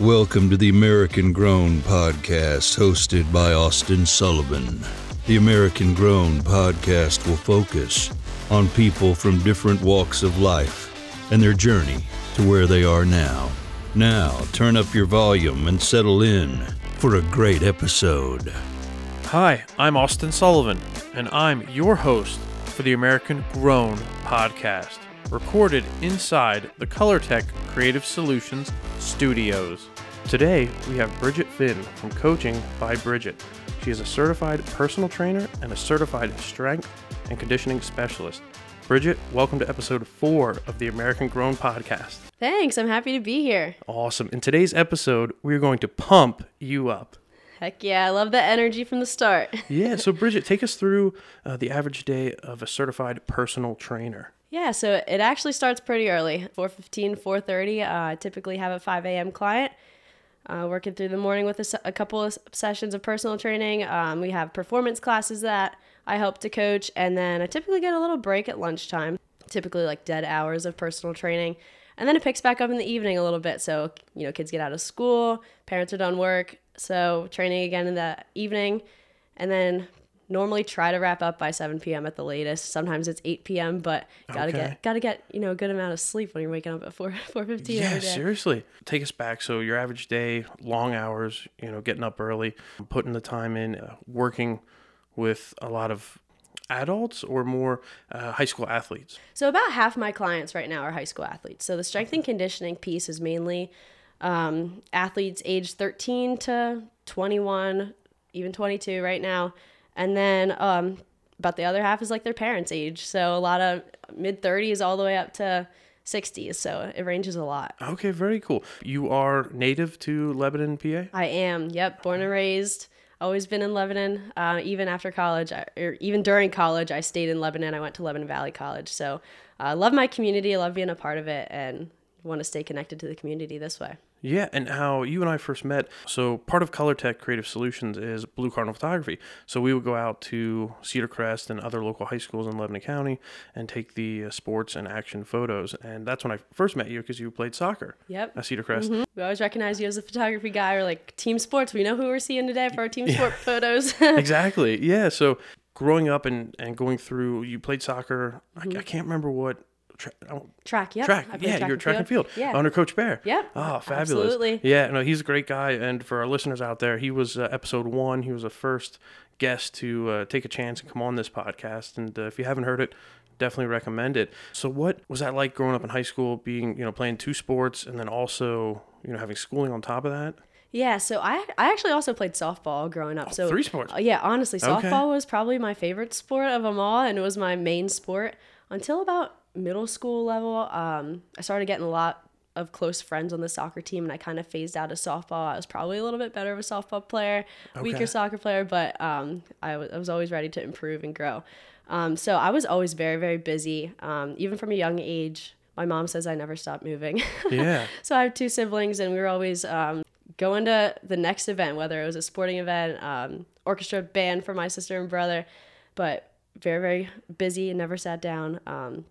Welcome to the American Grown Podcast, hosted by Austin Sullivan. The American Grown Podcast will focus on people from different walks of life and their journey to where they are now. Now, turn up your volume and settle in for a great episode. Hi, I'm Austin Sullivan, and I'm your host for the American Grown podcast, recorded inside the ColorTech Creative Solutions studios. Today, we have Bridgett Finn from Coaching by Bridgett. She is a certified personal trainer and a certified strength and conditioning specialist. Bridgett, welcome to episode four of the American Grown podcast. Thanks. I'm happy to be here. Awesome. In today's episode, we're going to pump you up. Heck yeah, I love the energy from the start. yeah, so Bridgett, take us through uh, the average day of a certified personal trainer. Yeah, so it actually starts pretty early, 4.15, 4.30. Uh, I typically have a 5 a.m. client. Uh, working through the morning with a, a, couple of sessions of personal training. Um, we have performance classes that I help to coach, and then I typically get a little break at lunchtime, typically like dead hours of personal training. And then it picks back up in the evening a little bit. So, you know, kids get out of school, parents are done work. So, training again in the evening. And then normally try to wrap up by 7 p.m. at the latest. Sometimes it's 8 p.m., but gotta okay. get gotta get you know a good amount of sleep when you're waking up at 4 4:15. Yeah, seriously. Take us back. So your average day, long hours. You know, getting up early, putting the time in, uh, working with a lot of adults or more uh, high school athletes. So about half my clients right now are high school athletes. So the strength and conditioning piece is mainly um, athletes age 13 to 21, even 22 right now and then um, about the other half is like their parents' age. So a lot of mid 30s all the way up to 60s. So it ranges a lot. Okay, very cool. You are native to Lebanon, PA? I am. Yep, born and raised. Always been in Lebanon. Uh, even after college, or even during college, I stayed in Lebanon. I went to Lebanon Valley College. So I uh, love my community. I love being a part of it and want to stay connected to the community this way. Yeah, and how you and I first met. So part of Color Tech Creative Solutions is Blue Cardinal Photography. So we would go out to Cedar Crest and other local high schools in Lebanon County and take the uh, sports and action photos. And that's when I first met you because you played soccer. Yep. At Cedar Crest. Mm-hmm. We always recognize you as a photography guy or like team sports. We know who we're seeing today for our team sport photos. exactly. Yeah. So growing up and, and going through, you played soccer. Mm-hmm. I, I can't remember what Tra- oh, track, yeah. Track, yeah, track you're track and field. Yeah. Under Coach Bear. Yep. Oh, fabulous. Absolutely. Yeah, no, he's a great guy. And for our listeners out there, he was uh, episode one. He was the first guest to uh, take a chance and come on this podcast. And uh, if you haven't heard it, definitely recommend it. So, what was that like growing up in high school, being, you know, playing two sports and then also, you know, having schooling on top of that? Yeah, so I I actually also played softball growing up. Oh, so three sports. Uh, yeah, honestly, softball okay. was probably my favorite sport of them all, and it was my main sport until about middle school level, um, I started getting a lot of close friends on the soccer team, and I kind of phased out of softball. I was probably a little bit better of a softball player, okay. weaker soccer player, but um, I, w- I was always ready to improve and grow. Um, so I was always very, very busy, um, even from a young age. My mom says I never stopped moving. Yeah. so I have two siblings, and we were always um, going to the next event, whether it was a sporting event, um, orchestra band for my sister and brother, but very, very busy and never sat down. Um,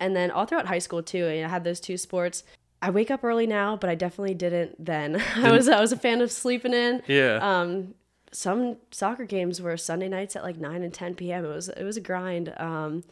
and then all throughout high school too, I had those two sports. I wake up early now, but I definitely didn't then. I was I was a fan of sleeping in. Yeah. Um, some soccer games were Sunday nights at like nine and ten p.m. It was it was a grind. Um,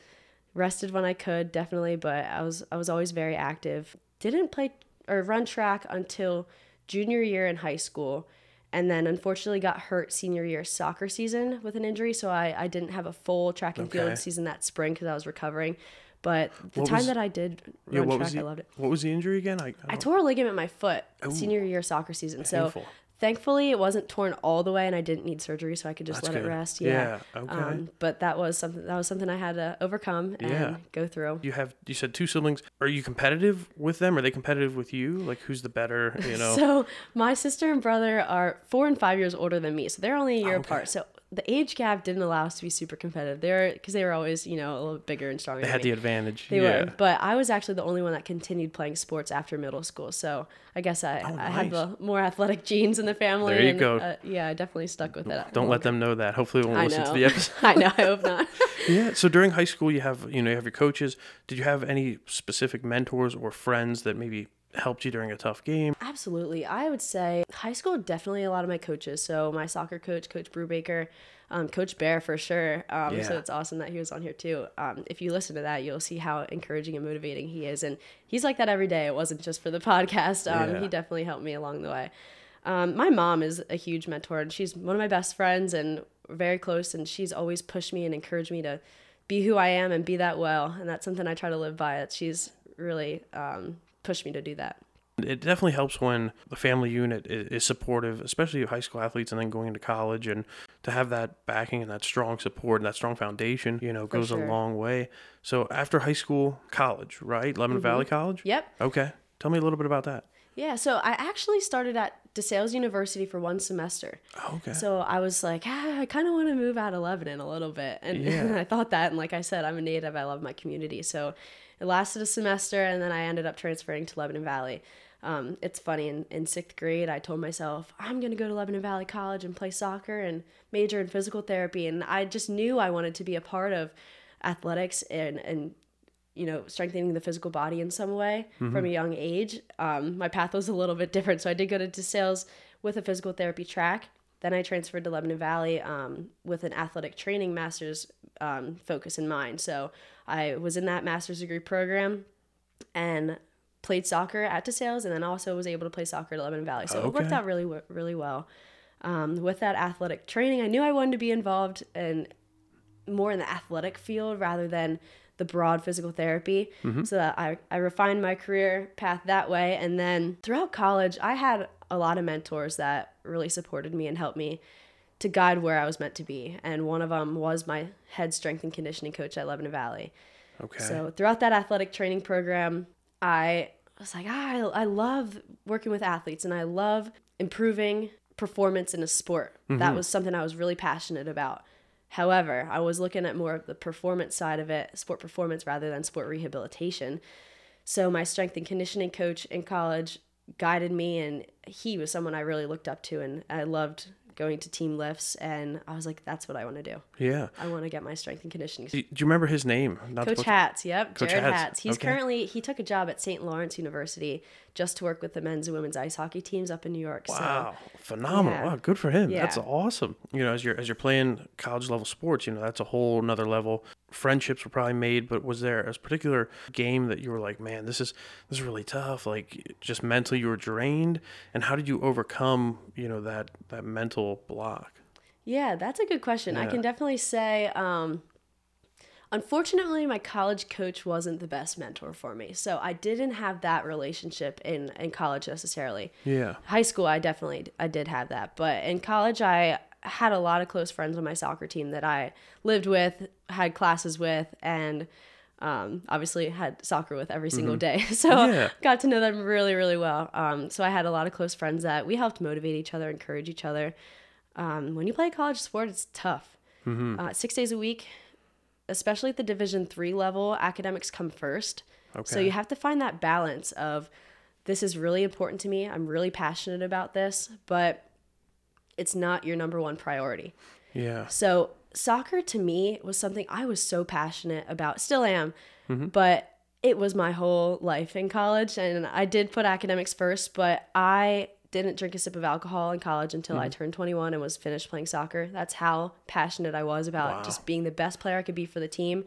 rested when I could definitely, but I was I was always very active. Didn't play or run track until junior year in high school, and then unfortunately got hurt senior year soccer season with an injury. So I I didn't have a full track and okay. field season that spring because I was recovering. But the what time was, that I did run yeah, track, the, I loved it. What was the injury again? I, I, I tore a ligament in my foot Ooh, senior year soccer season. Painful. So thankfully it wasn't torn all the way and I didn't need surgery so I could just That's let good. it rest. Yeah. yeah okay. Um, but that was something that was something I had to overcome and yeah. go through. You have you said two siblings. Are you competitive with them? Are they competitive with you? Like who's the better, you know? so my sister and brother are four and five years older than me. So they're only a year okay. apart. So the age gap didn't allow us to be super competitive. They were because they were always you know a little bigger and stronger. They had me. the advantage. They yeah. were, but I was actually the only one that continued playing sports after middle school. So I guess I, oh, nice. I had the more athletic genes in the family. There you and, go. Uh, yeah, I definitely stuck with it. Don't let them know that. Hopefully, they won't listen to the episode. I know. I hope not. yeah. So during high school, you have you know you have your coaches. Did you have any specific mentors or friends that maybe helped you during a tough game? Absolutely. I would say high school, definitely a lot of my coaches. So my soccer coach, Coach Brubaker, um, Coach Bear for sure. Um, Yeah. So it's awesome that he was on here too. Um, if you listen to that, you'll see how encouraging and motivating he is. And he's like that every day. It wasn't just for the podcast. Um, Yeah. He definitely helped me along the way. Um, my mom is a huge mentor and she's one of my best friends and very close. And she's always pushed me and encouraged me to be who I am and be that well. And that's something I try to live by. She's really um, pushed me to do that. It definitely helps when the family unit is, supportive, especially of high school athletes and then going into college and to have that backing and that strong support and that strong foundation, you know, goes sure. a long way. So after high school, college, right? Lebanon Valley College? Yep. Okay. Tell me a little bit about that. Yeah, so I actually started at DeSales University for one semester. Oh, okay. So I was like, ah, I kind of want to move out of Lebanon a little bit. And, Yeah. I thought that. And like I said, I'm a native. I love my community. So it lasted a semester and then I ended up transferring to Lebanon Valley. Um, it's funny, in, in sixth grade, I told myself, I'm going to go to Lebanon Valley College and play soccer and major in physical therapy. And I just knew I wanted to be a part of athletics and, and you know, strengthening the physical body in some way from a young age. Um, my path was a little bit different. So I did go to DeSales with a physical therapy track. Then I transferred to Lebanon Valley um, with an athletic training master's um, focus in mind. So I was in that master's degree program and played soccer at DeSales and then also was able to play soccer at Lebanon Valley. So it worked out really, really well. Um, with that athletic training, I knew I wanted to be involved in more in the athletic field rather than the broad physical therapy. So that I, I refined my career path that way. And then throughout college, I had a lot of mentors that really supported me and helped me to guide where I was meant to be. And one of them was my head strength and conditioning coach at Lebanon Valley. Okay. So throughout that athletic training program, I was like, ah, I, I love working with athletes and I love improving performance in a sport. That was something I was really passionate about. However, I was looking at more of the performance side of it, sport performance rather than sport rehabilitation. So my strength and conditioning coach in college guided me and he was someone I really looked up to and I loved going to team lifts and I was like that's what I want to do. yeah. I want to get my strength and conditioning Do do you remember his name? Not Coach Hats, yep, Coach Jared Hatz, Hats. He's okay. currently he took a job at St. Lawrence University just to work with the men's and women's ice hockey teams up in New York. Wow, phenomenal! yeah. Wow, good for him. That's awesome. You know, as you're as you're playing college level sports, you know that's a whole nother level. Friendships were probably made, but was there a particular game that you were like, man, this is this is really tough? Like, just mentally you were drained, and how did you overcome, you know, that that mental block? Yeah, that's a good question. I can definitely say. Um, Unfortunately, my college coach wasn't the best mentor for me, so I didn't have that relationship in in college necessarily. Yeah, high school i definitely i did have that but in college i had a lot of close friends on my soccer team that i lived with had classes with and um, obviously had soccer with every single day. So Yeah. got to know them really really well. Um, so i had a lot of close friends that we helped motivate each other encourage each other. Um, when you play a college sport it's tough. Uh, six days a week especially at the division three level academics come first. So you have to find that balance of this is really important to me i'm really passionate about this but it's not your number one priority. Yeah, so soccer to me was something i was so passionate about still am but it was my whole life in college and i did put academics first but i didn't drink a sip of alcohol in college until i turned 21 and was finished playing soccer. That's how passionate i was about Wow. just being the best player i could be for the team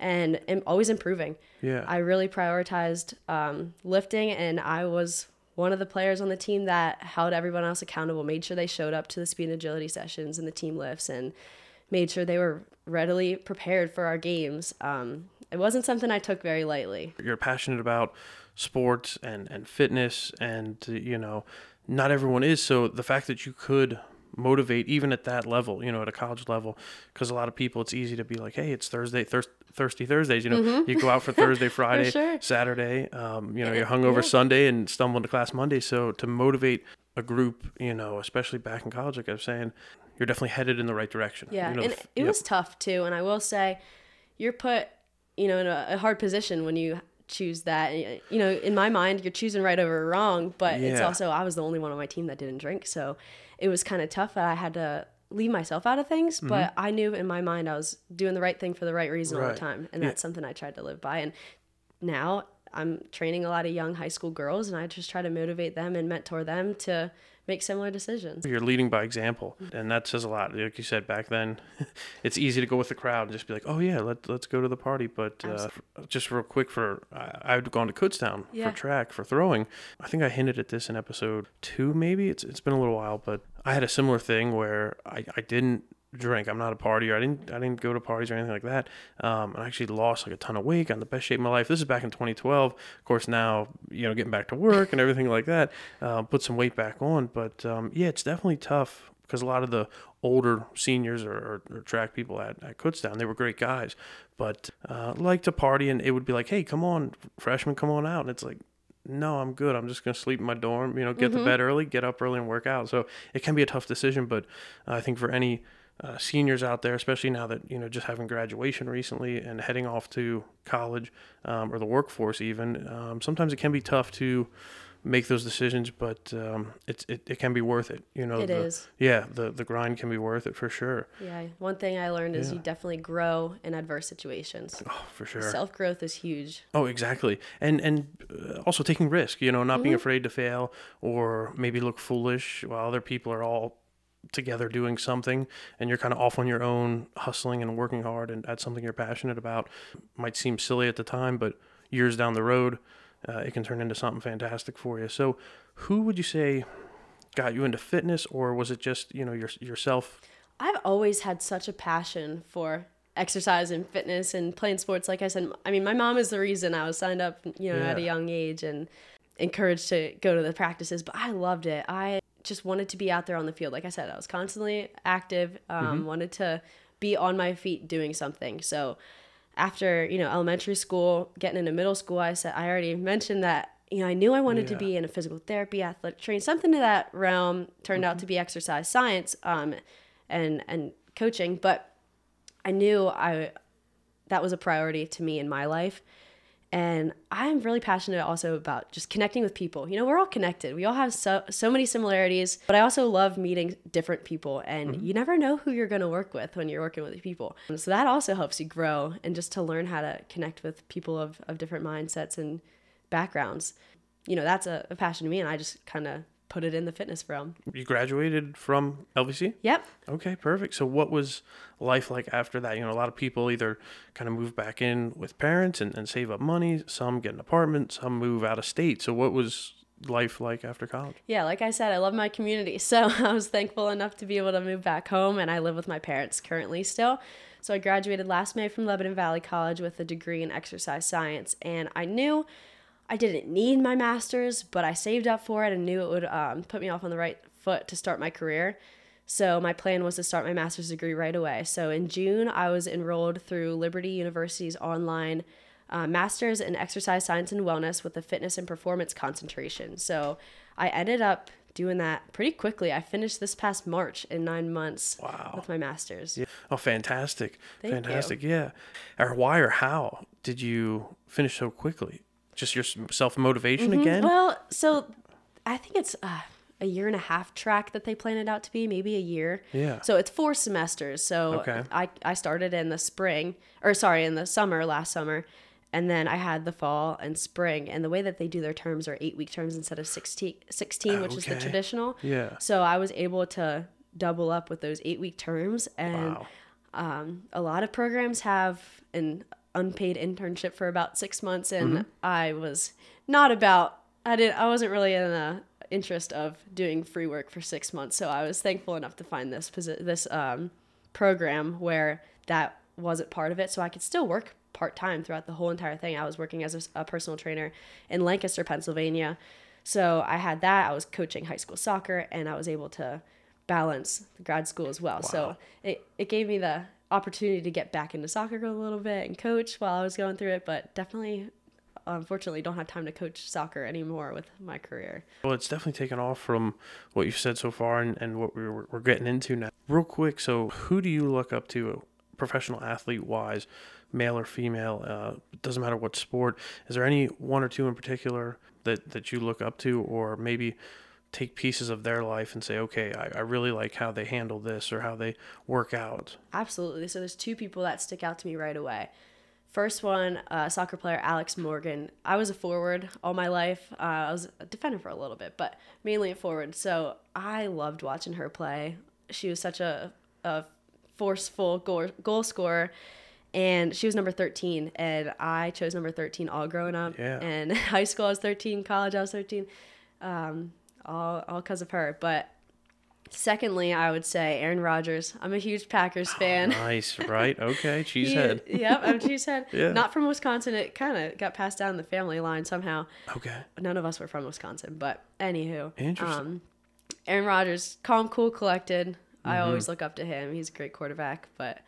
and, and always improving. Yeah. I really prioritized um, lifting, and I was one of the players on the team that held everyone else accountable, made sure they showed up to the speed and agility sessions and the team lifts, and made sure they were readily prepared for our games. Um, it wasn't something I took very lightly. you're passionate about sports and and fitness and you know not everyone is so the fact that you could motivate even at that level you know at a college level because a lot of people it's easy to be like hey it's thursday thirst, thirsty thursdays you know you go out for thursday friday sure. saturday um, you know you're hungover sunday and stumble into class monday so to motivate a group you know especially back in college like i was saying you're definitely headed in the right direction Yeah, you know, and f- it yep. was tough too. And I will say, you're put, you know, in a, a hard position when you choose that. And, You know, in my mind, you're choosing right over wrong, but it's also I was the only one on my team that didn't drink, so it was kind of tough that I had to leave myself out of things. But I knew in my mind I was doing the right thing for the right reason all Mm-hmm. The time, and Yeah. that's something I tried to live by. And now I'm training a lot of young high school girls, and I just try to motivate them and mentor them to make similar decisions. You're leading by example, and that says a lot. Like you said back then, it's easy to go with the crowd and just be like, "Oh yeah, let let's go to the party." But uh, just real quick, for I, I've gone to Kutztown Yeah. for track for throwing. I think I hinted at this in episode two, maybe. It's it's been a little while, but I had a similar thing where I I didn't drink. I'm not a partier. I didn't I didn't go to parties or anything like that. Um, and I actually lost like a ton of weight, in the best shape of my life. This is back in 2012. Of course, now you know getting back to work and everything like that, uh, put some weight back on. But um, yeah, it's definitely tough because a lot of the older seniors or, or, or track people at, at Kutztown, they were great guys, but uh, like to party and it would be like, hey, come on, freshmen, come on out. And it's like, no, I'm good. I'm just going to sleep in my dorm, you know, get to bed early, get up early and work out. So it can be a tough decision, but I think for any uh, seniors out there, especially now that, you know, just having graduation recently and heading off to college um, or the workforce even, um, sometimes it can be tough to make those decisions, but um, it's, it, it can be worth it. You know, It the, is. Yeah, the, the grind can be worth it for sure. Yeah, one thing I learned is Yeah. you definitely grow in adverse situations. Oh, for sure. Self growth is huge. Oh, exactly. And and uh, also taking risk, you know, not being afraid to fail or maybe look foolish while other people are all together doing something and you're kind of off on your own hustling and working hard and at something you're passionate about. Might seem silly at the time, but years down the road, uh, it can turn into something fantastic for you. So, who would you say got you into fitness or was it just, you know, your, yourself? I've always had such a passion for exercise and fitness and playing sports. Like I said, I mean, my mom is the reason I was signed up, you know, at a young age and encouraged to go to the practices. But I loved it. I just wanted to be out there on the field. Like I said, I was constantly active. Um, Wanted to be on my feet doing something. So after you know elementary school, getting into middle school, I said I already mentioned that. You know, I knew I wanted to be in a physical therapy, athletic training, something to that realm. Turned out to be exercise science, um, and and coaching. But I knew I that was a priority to me in my life. And I'm really passionate also about just connecting with people. You know, we're all connected. We all have so so many similarities, but I also love meeting different people and mm-hmm. you never know who you're going to work with when you're working with people. And so that also helps you grow and just to learn how to connect with people of, of different mindsets and backgrounds. You know, that's a, a passion to me and I just kind of put it in the fitness realm. You graduated from LVC? Yep. Okay, perfect. So, what was life like after that? You know, a lot of people either kind of move back in with parents and, and save up money, some get an apartment, some move out of state. So, what was life like after college? Yeah, like I said, I love my community. So I was thankful enough to be able to move back home, and I live with my parents currently still. So I graduated last May from Lebanon Valley College with a degree in exercise science, and I knew I didn't need my master's, but I saved up for it and knew it would um, put me off on the right foot to start my career. So my plan was to start my master's degree right away. So in June, I was enrolled through Liberty University's online uh, master's in exercise science and wellness with a fitness and performance concentration. So I ended up doing that pretty quickly. I finished this past March in nine months Wow. with my master's. Oh, fantastic. Thank you. fantastic. Yeah. Or why or how did you finish so quickly? Just your self motivation again? Well, so I think it's uh, a year and a half track that they plan it out to be, maybe a year. Yeah. So it's four semesters. So Okay. I, I started in the spring, or sorry, in the summer, last summer. And then I had the fall and spring. And the way that they do their terms are eight week terms instead of 16, 16 which is the traditional. Yeah. So I was able to double up with those eight week terms. And Wow. um, a lot of programs have an unpaid internship for about six months, and I was not about. I didn't. I wasn't really in the interest of doing free work for six months, so I was thankful enough to find this this um, program where that wasn't part of it, so I could still work part time throughout the whole entire thing. I was working as a personal trainer in Lancaster, Pennsylvania. So I had that. I was coaching high school soccer, and I was able to balance grad school as well. So it, it gave me the opportunity to get back into soccer a little bit and coach while I was going through it, but definitely, unfortunately, don't have time to coach soccer anymore with my career. Well, it's definitely taken off from what you've said so far and, and what we're, we're getting into now. Real quick, so who do you look up to, professional athlete wise, male or female? Uh, doesn't matter what sport. Is there any one or two in particular that, that you look up to, or maybe take pieces of their life and say, okay, I, I really like how they handle this or how they work out? Absolutely. So there's two people that stick out to me right away. First one, uh, soccer player Alex Morgan. I was a forward all my life. Uh, I was a defender for a little bit, but mainly a forward. So I loved watching her play. She was such a, a forceful goal, goal scorer. And she was number 13, and I chose number 13 all growing up. Yeah. And high school, I was 13, college, I was 13, um, all all because of her. But secondly, I would say Aaron Rodgers. I'm a huge Packers fan. Nice, right? Okay, He- cheesehead. yep, I'm cheesehead. Yeah. Not from Wisconsin. It kind of got passed down the family line somehow. Okay. None of us were from Wisconsin, but anywho. Interesting. Um, Aaron Rodgers, calm, cool, collected. I Mm-hmm. always look up to him. He's a great quarterback, but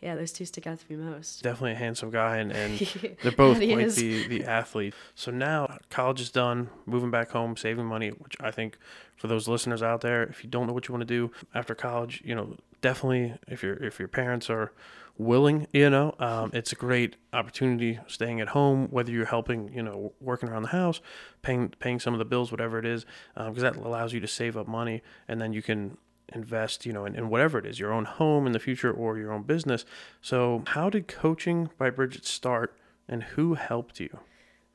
yeah, those two stick out to me most. Definitely a handsome guy, and, and they're both is. the, the athlete. So now college is done, moving back home, saving money, which I think for those listeners out there, if you don't know what you want to do after college, you know, definitely if your if your parents are willing, you know, um, it's a great opportunity staying at home, whether you're helping, you know, working around the house, paying paying some of the bills, whatever it is, because that allows you to save up money, and then you can invest, you know, in, in whatever it is, your own home in the future or your own business. So, how did coaching by Bridgett start, and who helped you?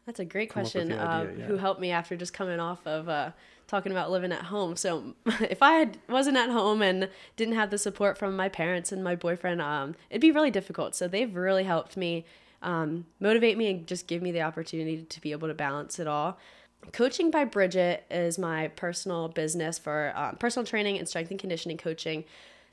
That's a great Come question. uh, idea, Who helped me after just coming off of uh, talking about living at home? So if I had, wasn't at home and didn't have the support from my parents and my boyfriend, um, it'd be really difficult. So they've really helped me um, motivate me and just give me the opportunity to be able to balance it all. Coaching by Bridgett is my personal business for um, personal training and strength and conditioning coaching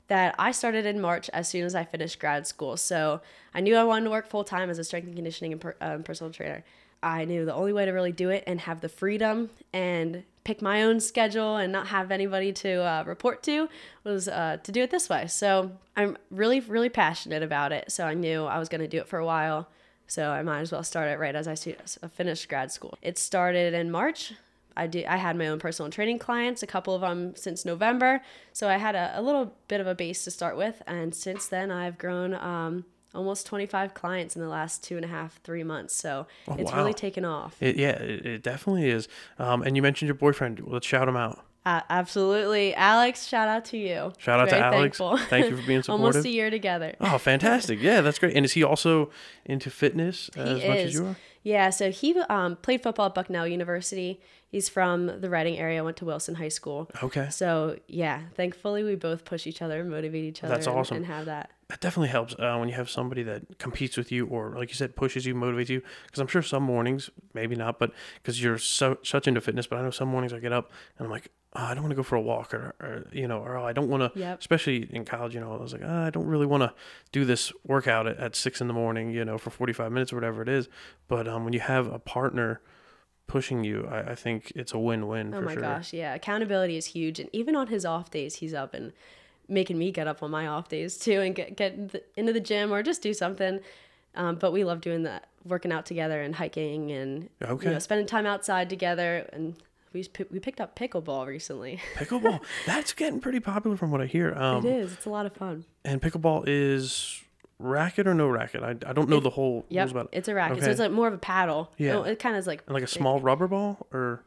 that I started in March as soon as I finished grad school. So I knew I wanted to work full time as a strength and conditioning and per, um, personal trainer. I knew the only way to really do it and have the freedom and pick my own schedule and not have anybody to uh, report to was uh, to do it this way. So I'm really, really passionate about it. So I knew I was going to do it for a while. So I might as well start it right as I finished grad school. It started in March. I do. I had my own personal training clients, a couple of them since November. So I had a, a little bit of a base to start with, and since then I've grown um, almost 25 clients in the last two and a half, three months. So it's wow. really taken off. It, yeah, it, it definitely is. Um, and you mentioned your boyfriend. Let's shout him out. Uh, absolutely, Alex. Shout out to you. Shout out to Alex. thankful. Thank you for being supportive. almost a year together. Oh, fantastic! Yeah, that's great. And is he also into fitness as He much is. as you are? Yeah, so he um, played football at Bucknell University. He's from the Reading area. Went to Wilson High School. Okay, So yeah, thankfully we both push each other, and motivate each other, That's and, awesome. and have that. that definitely helps uh, when you have somebody that competes with you, or like you said, pushes you, motivates you. Because I'm sure some mornings, maybe not, but because you're so such into fitness. But I know some mornings I get up and I'm like, oh, I don't want to go for a walk, or, or you know, or oh, I don't want to. Yep. Especially in college, you know, I was like, oh, I don't really want to do this workout at, at six in the morning, you know, for 45 minutes or whatever it is. But um, when you have a partner pushing you, I, I think it's a win-win Oh for my sure. gosh, yeah, accountability is huge, and even on his off days, he's up and making me get up on my off days too, and get get the- into the gym or just do something. Um, but we love doing that, working out together and hiking, and Okay. you know, spending time outside together. And we we picked up pickleball recently. Pickleball, that's getting pretty popular from what I hear. Um, it is. It's a lot of fun. And pickleball is racket or no racket? I, I don't know the whole Yep, rules about it. it's a racket, so it's like more of a paddle. Yeah. No, it kind of is like And like a small rubber ball or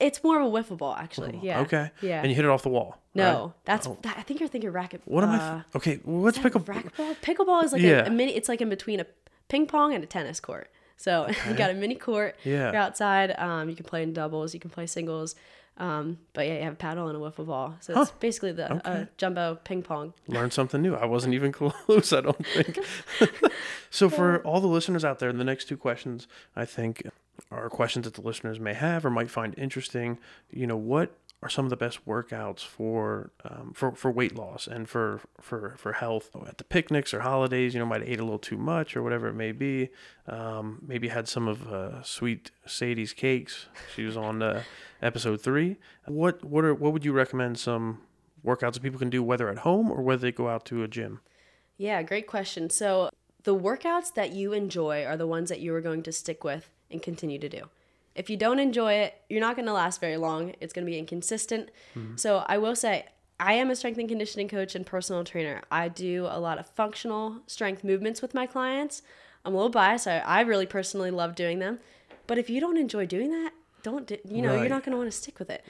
It's more of a wiffle ball, actually. Yeah. okay, Yeah. and you hit it off the wall. no, right? that's Oh. that, I think you're thinking racket. What am I? uh, F- okay, what's Is that pickleball? Racquetball? Pickleball is like Yeah. a, a mini. It's like in between a ping pong and a tennis court. So you got a mini court. Yeah. You're outside. Um, you can play in doubles. You can play singles. Um, but yeah, you have a paddle and a wiffle ball. So it's basically the uh, jumbo ping pong. Learn something new. I wasn't even close. I don't think. so for all the listeners out there, the next two questions I think are questions that the listeners may have or might find interesting. You know, what are some of the best workouts for um, for for weight loss and for for for health at the picnics or holidays? You know, might ate a little too much or whatever it may be. Um, maybe had some of uh, sweet Sadie's cakes. She was on uh, episode three. What what are what would you recommend some workouts that people can do whether at home or whether they go out to a gym? Yeah, great question. So the workouts that you enjoy are the ones that you are going to stick with and continue to do. If you don't enjoy it, you're not going to last very long. It's going to be inconsistent. So I will say, I am a strength and conditioning coach and personal trainer. I do a lot of functional strength movements with my clients. I'm a little biased. I, I really personally love doing them. But if you don't enjoy doing that, don't do, you know, Right. you're not going to want to stick with it.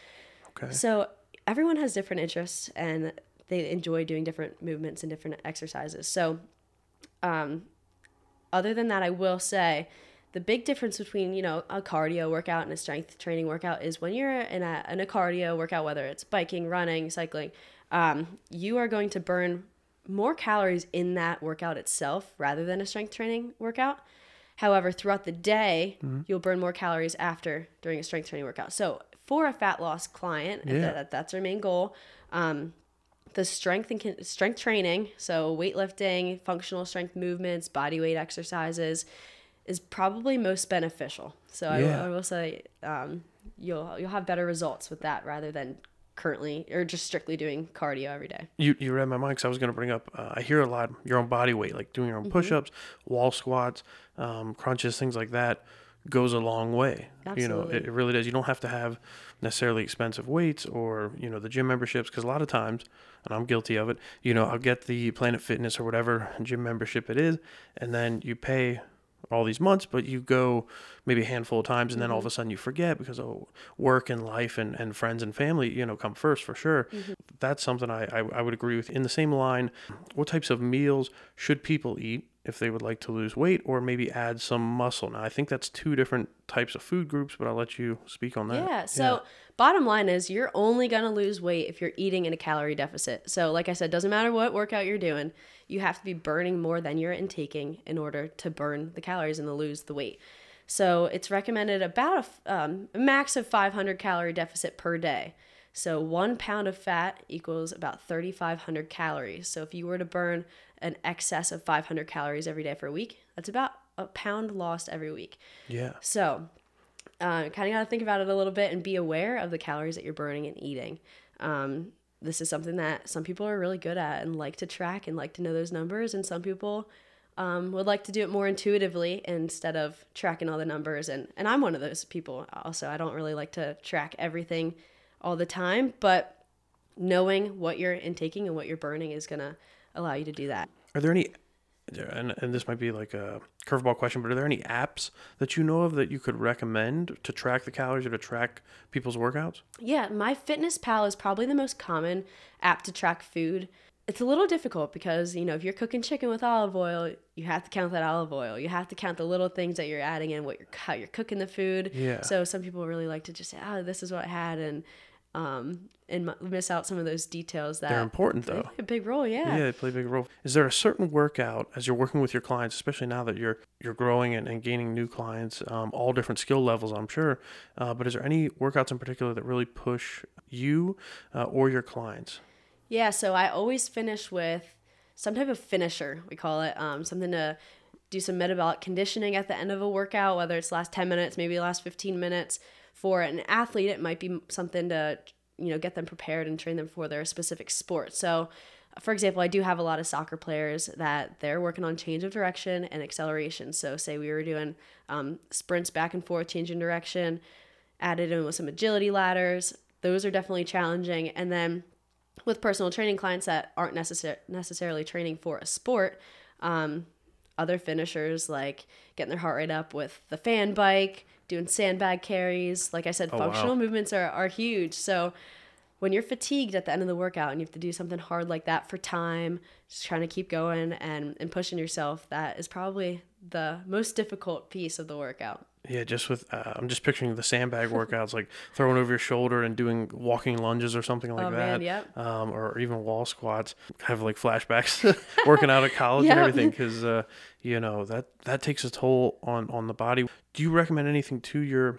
Okay. So everyone has different interests and they enjoy doing different movements and different exercises. So um, other than that, I will say the big difference between you know a cardio workout and a strength training workout is when you're in a, in a cardio workout whether it's biking running cycling um, you are going to burn more calories in that workout itself rather than a strength training workout however throughout the day Mm-hmm. you'll burn more calories after during a strength training workout so for a fat loss client Yeah. that, that's our main goal um, the strength and strength training, so weightlifting, functional strength movements, body weight exercises, is probably most beneficial. So I, will- Yeah. I will say um, you'll you'll have better results with that rather than currently or just strictly doing cardio every day. You you read my mind because I was going to bring up. Uh, I hear a lot your own body weight, like doing your own Mm-hmm. push-ups, wall squats, um, crunches, things like that, goes a long way. You know, it, it really does. You don't have to have necessarily expensive weights or you know the gym memberships because a lot of times, and I'm guilty of it. You know, I'll get the Planet Fitness or whatever gym membership it is, and then you pay all these months, but you go maybe a handful of times and then all of a mm-hmm. sudden you forget because oh, work and life and, and friends and family, you know, come first for sure. Mm-hmm. That's something I, I, I would agree with. In the same line, what types of meals should people eat if they would like to lose weight or maybe add some muscle? Now, I think that's two different types of food groups, but I'll let you speak on that. Yeah. So bottom line is you're only gonna lose weight if you're eating in a calorie deficit. So like I said, doesn't matter what workout you're doing, you have to be burning more than you're intaking in order to burn the calories and to lose the weight. So it's recommended about a f- um, a max of 500 calorie deficit per day. So one pound of fat equals about 3,500 calories. So if you were to burn an excess of 500 calories every day for a week, that's about a pound lost every week. Yeah. So, uh, kind of got to think about it a little bit and be aware of the calories that you're burning and eating. Um, this is something that some people are really good at and like to track and like to know those numbers, and some people um, would like to do it more intuitively instead of tracking all the numbers. And and I'm one of those people. Also, I don't really like to track everything all the time, but knowing what you're intaking and what you're burning is gonna allow you to do that. Are there any, and, and this might be like a curveball question, but are there any apps that you know of that you could recommend to track the calories or to track people's workouts? Yeah, MyFitnessPal is probably the most common app to track food. It's a little difficult because, you know, if you're cooking chicken with olive oil, you have to count that olive oil. You have to count the little things that you're adding in, what you're how you're cooking the food. Yeah. So some people really like to just say, "Oh, this is what I had," and um, and m- miss out some of those details that They're important play though. a big role. Yeah, Yeah. they play a big role. Is there a certain workout as you're working with your clients, especially now that you're you're growing and, and gaining new clients, um, all different skill levels, I'm sure. Uh, but is there any workouts in particular that really push you uh, or your clients? Yeah, so I always finish with some type of finisher, we call it, um, something to do some metabolic conditioning at the end of a workout, whether it's last 10 minutes, maybe last 15 minutes. For an athlete, it might be something to, you know, get them prepared and train them for their specific sport. So, for example, I do have a lot of soccer players that they're working on change of direction and acceleration. So, say we were doing um, sprints back and forth, changing direction, added in with some agility ladders. Those are definitely challenging. And then with personal training clients that aren't necessar- necessarily training for a sport, um, other finishers like getting their heart rate up with the fan bike, doing sandbag carries. Like I said, Oh, wow. functional movements are, are huge. So when you're fatigued at the end of the workout and you have to do something hard like that for time, just trying to keep going and, and pushing yourself, that is probably the most difficult piece of the workout. Yeah, just with uh, I'm just picturing the sandbag workouts, like throwing over your shoulder and doing walking lunges or something like Oh, that. man, yep. Um, or even wall squats. Kind of like flashbacks, working out at college and everything, because uh, you know that that takes a toll on on the body. Do you recommend anything to your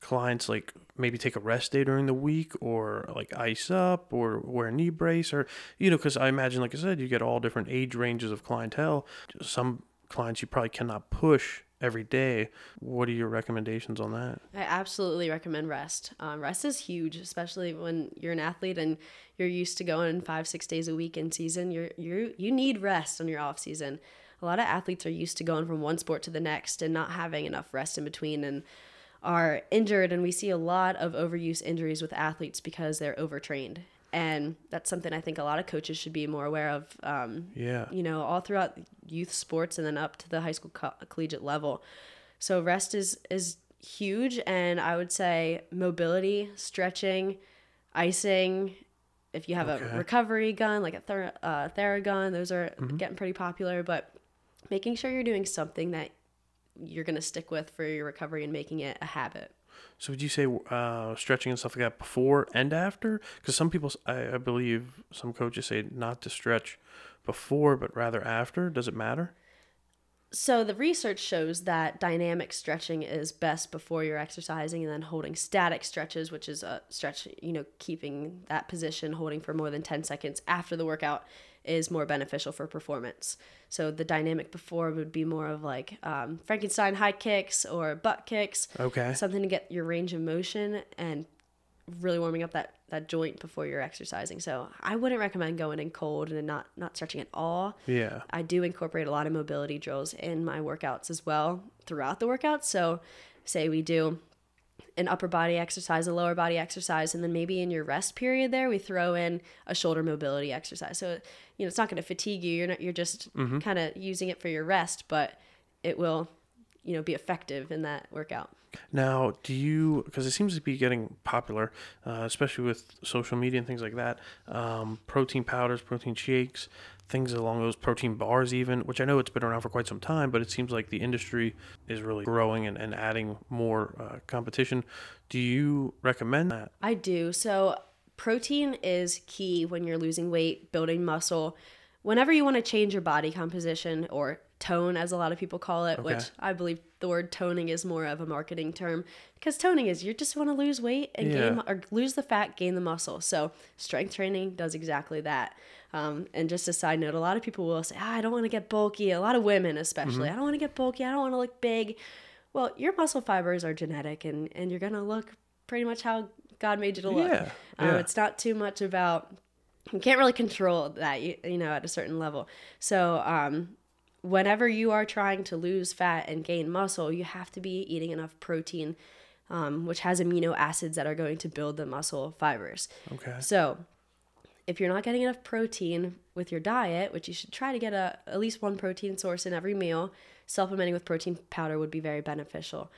clients, like maybe take a rest day during the week, or like ice up, or wear a knee brace, or you know, because I imagine, like I said, you get all different age ranges of clientele. Some clients you probably cannot push every day. What are your recommendations on that? I absolutely recommend rest. Um, rest is huge, especially when you're an athlete and you're used to going five, six days a week in season. You're you you need rest on your off season. A lot of athletes are used to going from one sport to the next and not having enough rest in between and are injured. And we see a lot of overuse injuries with athletes because they're overtrained. And that's something I think a lot of coaches should be more aware of. Um, Yeah. you know, all throughout youth sports and then up to the high school co- collegiate level. So rest is is huge, and I would say mobility, stretching, icing. If you have Okay. a recovery gun like a Ther- uh, Theragun, those are getting pretty popular. But making sure you're doing something that you're going to stick with for your recovery and making it a habit. So would you say uh, stretching and stuff like that before and after? Because some people, I, I believe, some coaches say not to stretch before, but rather after. Does it matter? So the research shows that dynamic stretching is best before you're exercising and then holding static stretches, which is a stretch, you know, keeping that position holding for more than 10 seconds after the workout is more beneficial for performance. So the dynamic before would be more of like um, Frankenstein high kicks or butt kicks. Okay. Something to get your range of motion and really warming up that that joint before you're exercising. So I wouldn't recommend going in cold and not not stretching at all. Yeah. I do incorporate a lot of mobility drills in my workouts as well throughout the workout. So say we do an upper body exercise, a lower body exercise, and then maybe in your rest period there we throw in a shoulder mobility exercise. So you know it's not going to fatigue you. You're not you're just kind of using it for your rest, but it will you know be effective in that workout. Now, do you, because it seems to be getting popular, uh, especially with social media and things like that, um, protein powders, protein shakes, things along those protein bars, even, which I know it's been around for quite some time, but it seems like the industry is really growing and, and adding more uh, competition. Do you recommend that? I do. So, protein is key when you're losing weight, building muscle. Whenever you want to change your body composition or tone, as a lot of people call it, which I believe the word toning is more of a marketing term because toning is you just want to lose weight and Yeah. gain or lose the fat, gain the muscle. So, strength training does exactly that. Um, and just a side note, a lot of people will say, ah, I don't want to get bulky. A lot of women, especially, I don't want to get bulky. I don't want to look big. Well, your muscle fibers are genetic and, and you're going to look pretty much how God made you to look. Yeah, Um, yeah. It's not too much about, you can't really control that, you, you know, at a certain level. So, um, whenever you are trying to lose fat and gain muscle, you have to be eating enough protein, um, which has amino acids that are going to build the muscle fibers. Okay. So, if you're not getting enough protein with your diet, which you should try to get a, at least one protein source in every meal, supplementing with protein powder would be very beneficial.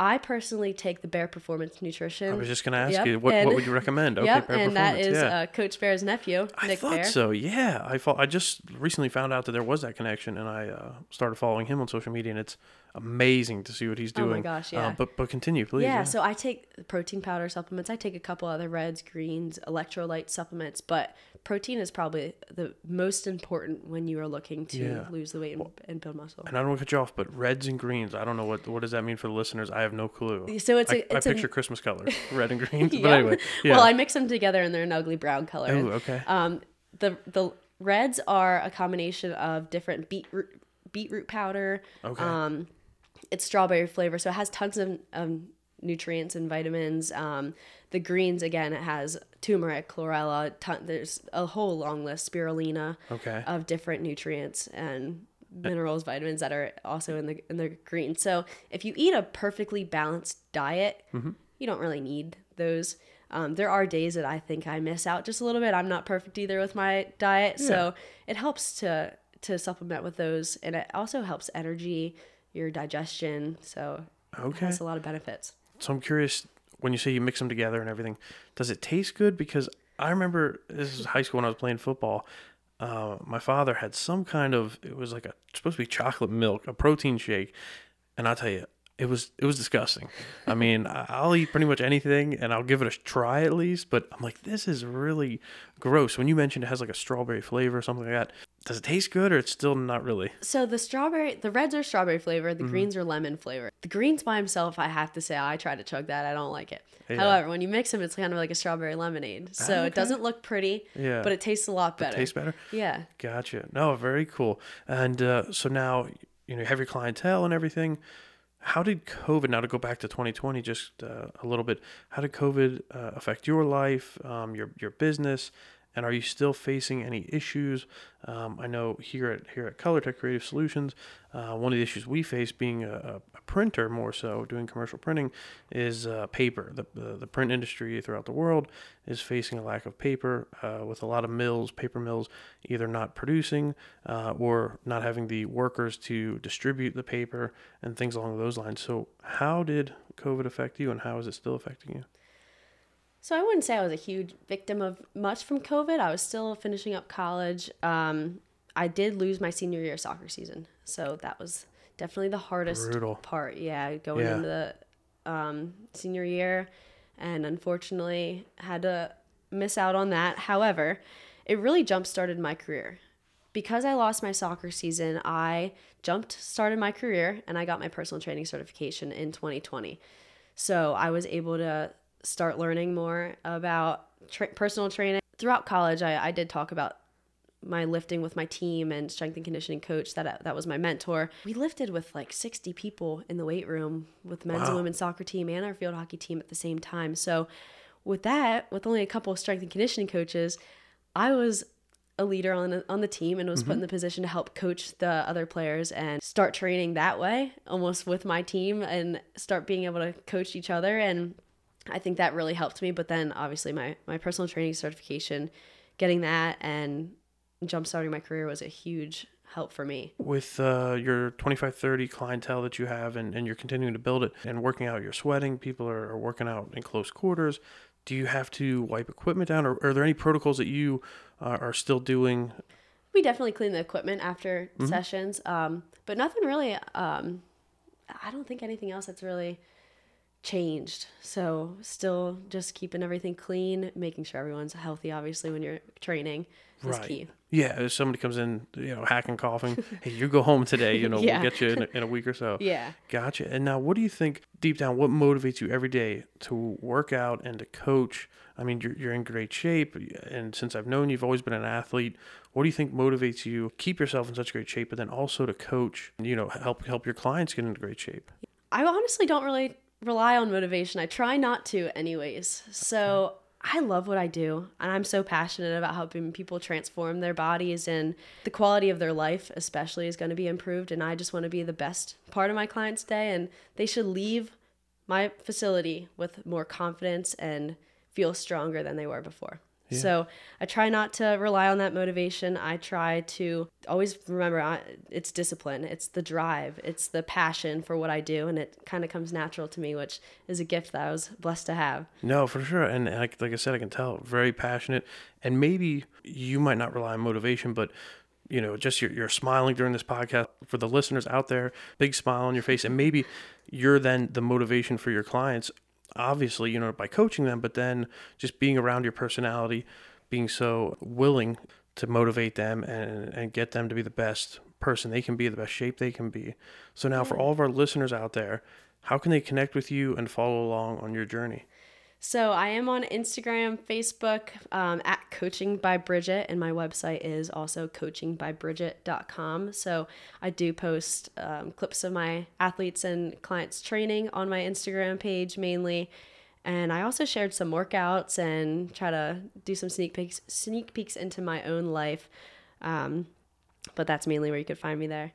I personally take the Bear Performance Nutrition. I was just going to ask Yep, you, what, and- what would you recommend? Okay, yep, Bear and that Performance, is yeah. uh, Coach Bear's nephew, I Nick thought Bear. so. Yeah, I fo- I just recently found out that there was that connection, and I uh, started following him on social media, and it's amazing to see what he's doing. Oh my gosh, Uh, yeah. but but continue, please. Yeah, so I take protein powder supplements. I take a couple other reds, greens, electrolyte supplements, but protein is probably the most important when you are looking to Yeah. lose the weight and, and build muscle. and I don't want to cut you off, but reds and greens. I don't know what what does that mean for the listeners. I have no clue. So it's I a it's I a- picture Christmas colors, red and green. But anyway, yeah. Well, I mix them together and they're an ugly brown color. oh, okay. Um, the the reds are a combination of different beetroot beetroot powder. Okay. Um, it's strawberry flavor, so it has tons of um, nutrients and vitamins. Um, the greens again, it has turmeric, chlorella. Ton, there's a whole long list, spirulina Okay. of different nutrients and minerals, vitamins that are also in the in the green. So if you eat a perfectly balanced diet, Mm-hmm. you don't really need those. Um, there are days that I think I miss out just a little bit. I'm not perfect either with my diet, so it helps to to supplement with those, and it also helps energy, your digestion. So it Okay. has a lot of benefits. So I'm curious when you say you mix them together and everything, does it taste good? Because I remember this is high school when I was playing football. Uh, my father had some kind of it was like a supposed to be chocolate milk, a protein shake, and I'll tell you, it was it was disgusting. I mean, I'll eat pretty much anything and I'll give it a try at least, but I'm like, this is really gross. When you mentioned it has like a strawberry flavor or something like that, does it taste good or it's still not really? So the strawberry, the reds are strawberry flavor, Mm-hmm. the greens are lemon flavor. The greens by himself, I have to say, I try to chug that. I don't like it. Yeah. However, when you mix them, it's kind of like a strawberry lemonade. So okay. it doesn't look pretty, Yeah. but it tastes a lot better. Tastes better. Yeah. Gotcha. No, very cool. And uh, so now you know you have your clientele and everything. How did COVID? Now to go back to 2020, just uh, a little bit. How did COVID uh, affect your life, um, your your business, and are you still facing any issues? Um, I know here at here at ColorTech Creative Solutions, uh, one of the issues we face being a, a printer more so doing commercial printing is uh, paper. The, the the print industry throughout the world is facing a lack of paper uh, with a lot of mills, paper mills, either not producing uh, or not having the workers to distribute the paper and things along those lines. So, how did COVID affect you, and how is it still affecting you? So I wouldn't say I was a huge victim of much from COVID. I was still finishing up college. Um, I did lose my senior year soccer season, so that was definitely the hardest Brutal. part. Yeah, going Yeah. into the um, senior year, and unfortunately had to miss out on that. However, it really jump started my career because I lost my soccer season. I jumped started my career, and I got my personal training certification in 2020. So I was able to start learning more about tra- personal training. Throughout college, I, I did talk about my lifting with my team and strength and conditioning coach that that was my mentor. We lifted with like 60 people in the weight room with men's and women's soccer team and our field hockey team at the same time. So with that, with only a couple of strength and conditioning coaches, I was a leader on the, on the team and was put in mm-hmm. the position to help coach the other players and start training that way almost with my team and start being able to coach each other and I think that really helped me but then obviously my my personal training certification getting that and jump starting my career was a huge help for me. with uh, your 25 30 clientele that you have and, and you're continuing to build it and working out you're sweating people are, are working out in close quarters do you have to wipe equipment down or are there any protocols that you uh, are still doing We definitely clean the equipment after sessions, um, but nothing really. Um, I don't think anything else that's really changed. So still just keeping everything clean, making sure everyone's healthy. Obviously, when you're training, is Right. key. yeah if somebody comes in you know hacking coughing hey you go home today you know Yeah. we'll get you in a, in a week or so Yeah. Gotcha. And now, what do you think deep down? What motivates you every day to work out and to coach? I mean, you're you're in great shape, and since I've known you, you've always been an athlete. What do you think motivates you keep yourself in such great shape, but then also to coach? You know, help help your clients get into great shape. I honestly don't really rely on motivation. I try not to, anyways. So I love what I do, and I'm so passionate about helping people transform their bodies, and the quality of their life, especially, is going to be improved. And I just want to be the best part of my client's day, and they should leave my facility with more confidence and feel stronger than they were before. So I try not to rely on that motivation. I try to always remember I, it's discipline, it's the drive, it's the passion for what I do, and it kind of comes natural to me, which is a gift that I was blessed to have. No, for sure. And like, like I said, I can tell very passionate. And maybe you might not rely on motivation, but you know, just you're, you're smiling during this podcast for the listeners out there, big smile on your face. And maybe you're then the motivation for your clients, obviously, you know, by coaching them, but then just being around your personality, being so willing to motivate them and, and get them to be the best person they can be, the best shape they can be. So now for all of our listeners out there, how can they connect with you and follow along on your journey? So I am on Instagram, Facebook um, at Coaching by Bridgett, and my website is also coachingbybridgett.com. So I do post um, clips of my athletes and clients training on my Instagram page mainly. And I also shared some workouts and try to do some sneak peeks, sneak peeks into my own life. Um, but that's mainly where you could find me there.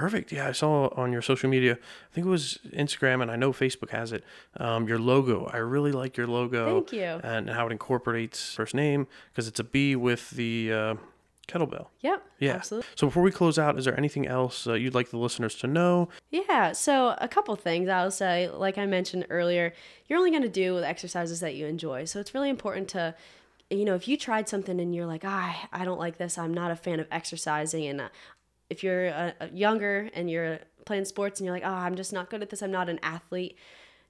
Perfect. Yeah, I saw on your social media. I think it was Instagram, and I know Facebook has it. Um, your logo. I really like your logo. Thank you. And how it incorporates first name because it's a B with the uh, kettlebell. Yep. Yeah. Absolutely. So before we close out, is there anything else uh, you'd like the listeners to know? Yeah, so a couple things I'll say. Like I mentioned earlier, you're only going to do exercises that you enjoy. So it's really important to, you know, if you tried something and you're like, ah, I don't like this, I'm not a fan of exercising. And uh, if you're uh, uh, younger and you're playing sports and you're like, oh, I'm just not good at this, I'm not an athlete,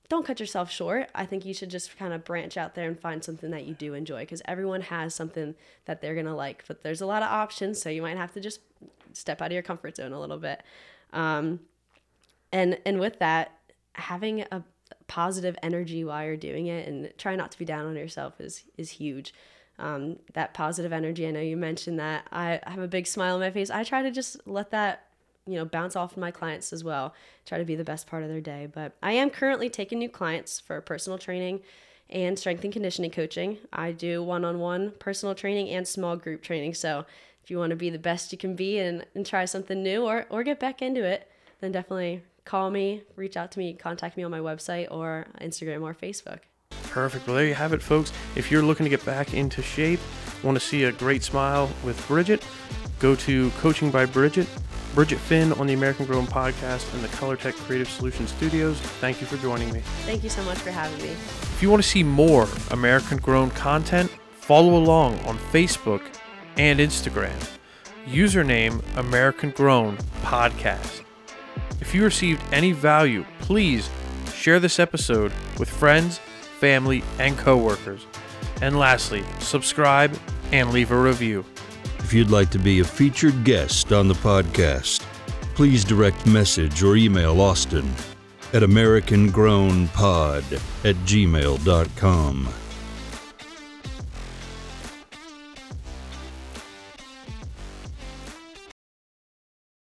don't cut yourself short. I think you should just kind of branch out there and find something that you do enjoy because everyone has something that they're going to like. But there's a lot of options, so you might have to just step out of your comfort zone a little bit. Um, and and with that having a positive energy while you're doing it and try not to be down on yourself is is huge um, that positive energy. I know you mentioned that. I, have a big smile on my face. I try to just let that you know bounce off my clients as well try to be the best part of their day. But i am currently taking new clients for personal training and strength and conditioning coaching. I do one-on-one personal training and small group training. So if you want to be the best you can be and, and try something new or, or get back into it then definitely call me, reach out to me, contact me on my website or Instagram or Facebook. Perfect. Well, there you have it, folks. If you're looking to get back into shape, want to see a great smile with Bridgett, go to Coaching by Bridgett, Bridgett Finn on the American Grown podcast and the ColorTech Creative Solutions Studios. Thank you for joining me. Thank you so much for having me. If you want to see more American Grown content, follow along on Facebook and Instagram. username American Grown Podcast. If you received any value, please share this episode with friends, family, and coworkers. And lastly, subscribe and leave a review. If you'd like to be a featured guest on the podcast, please direct message or email Austin at AmericanGrownPod at gmail.com.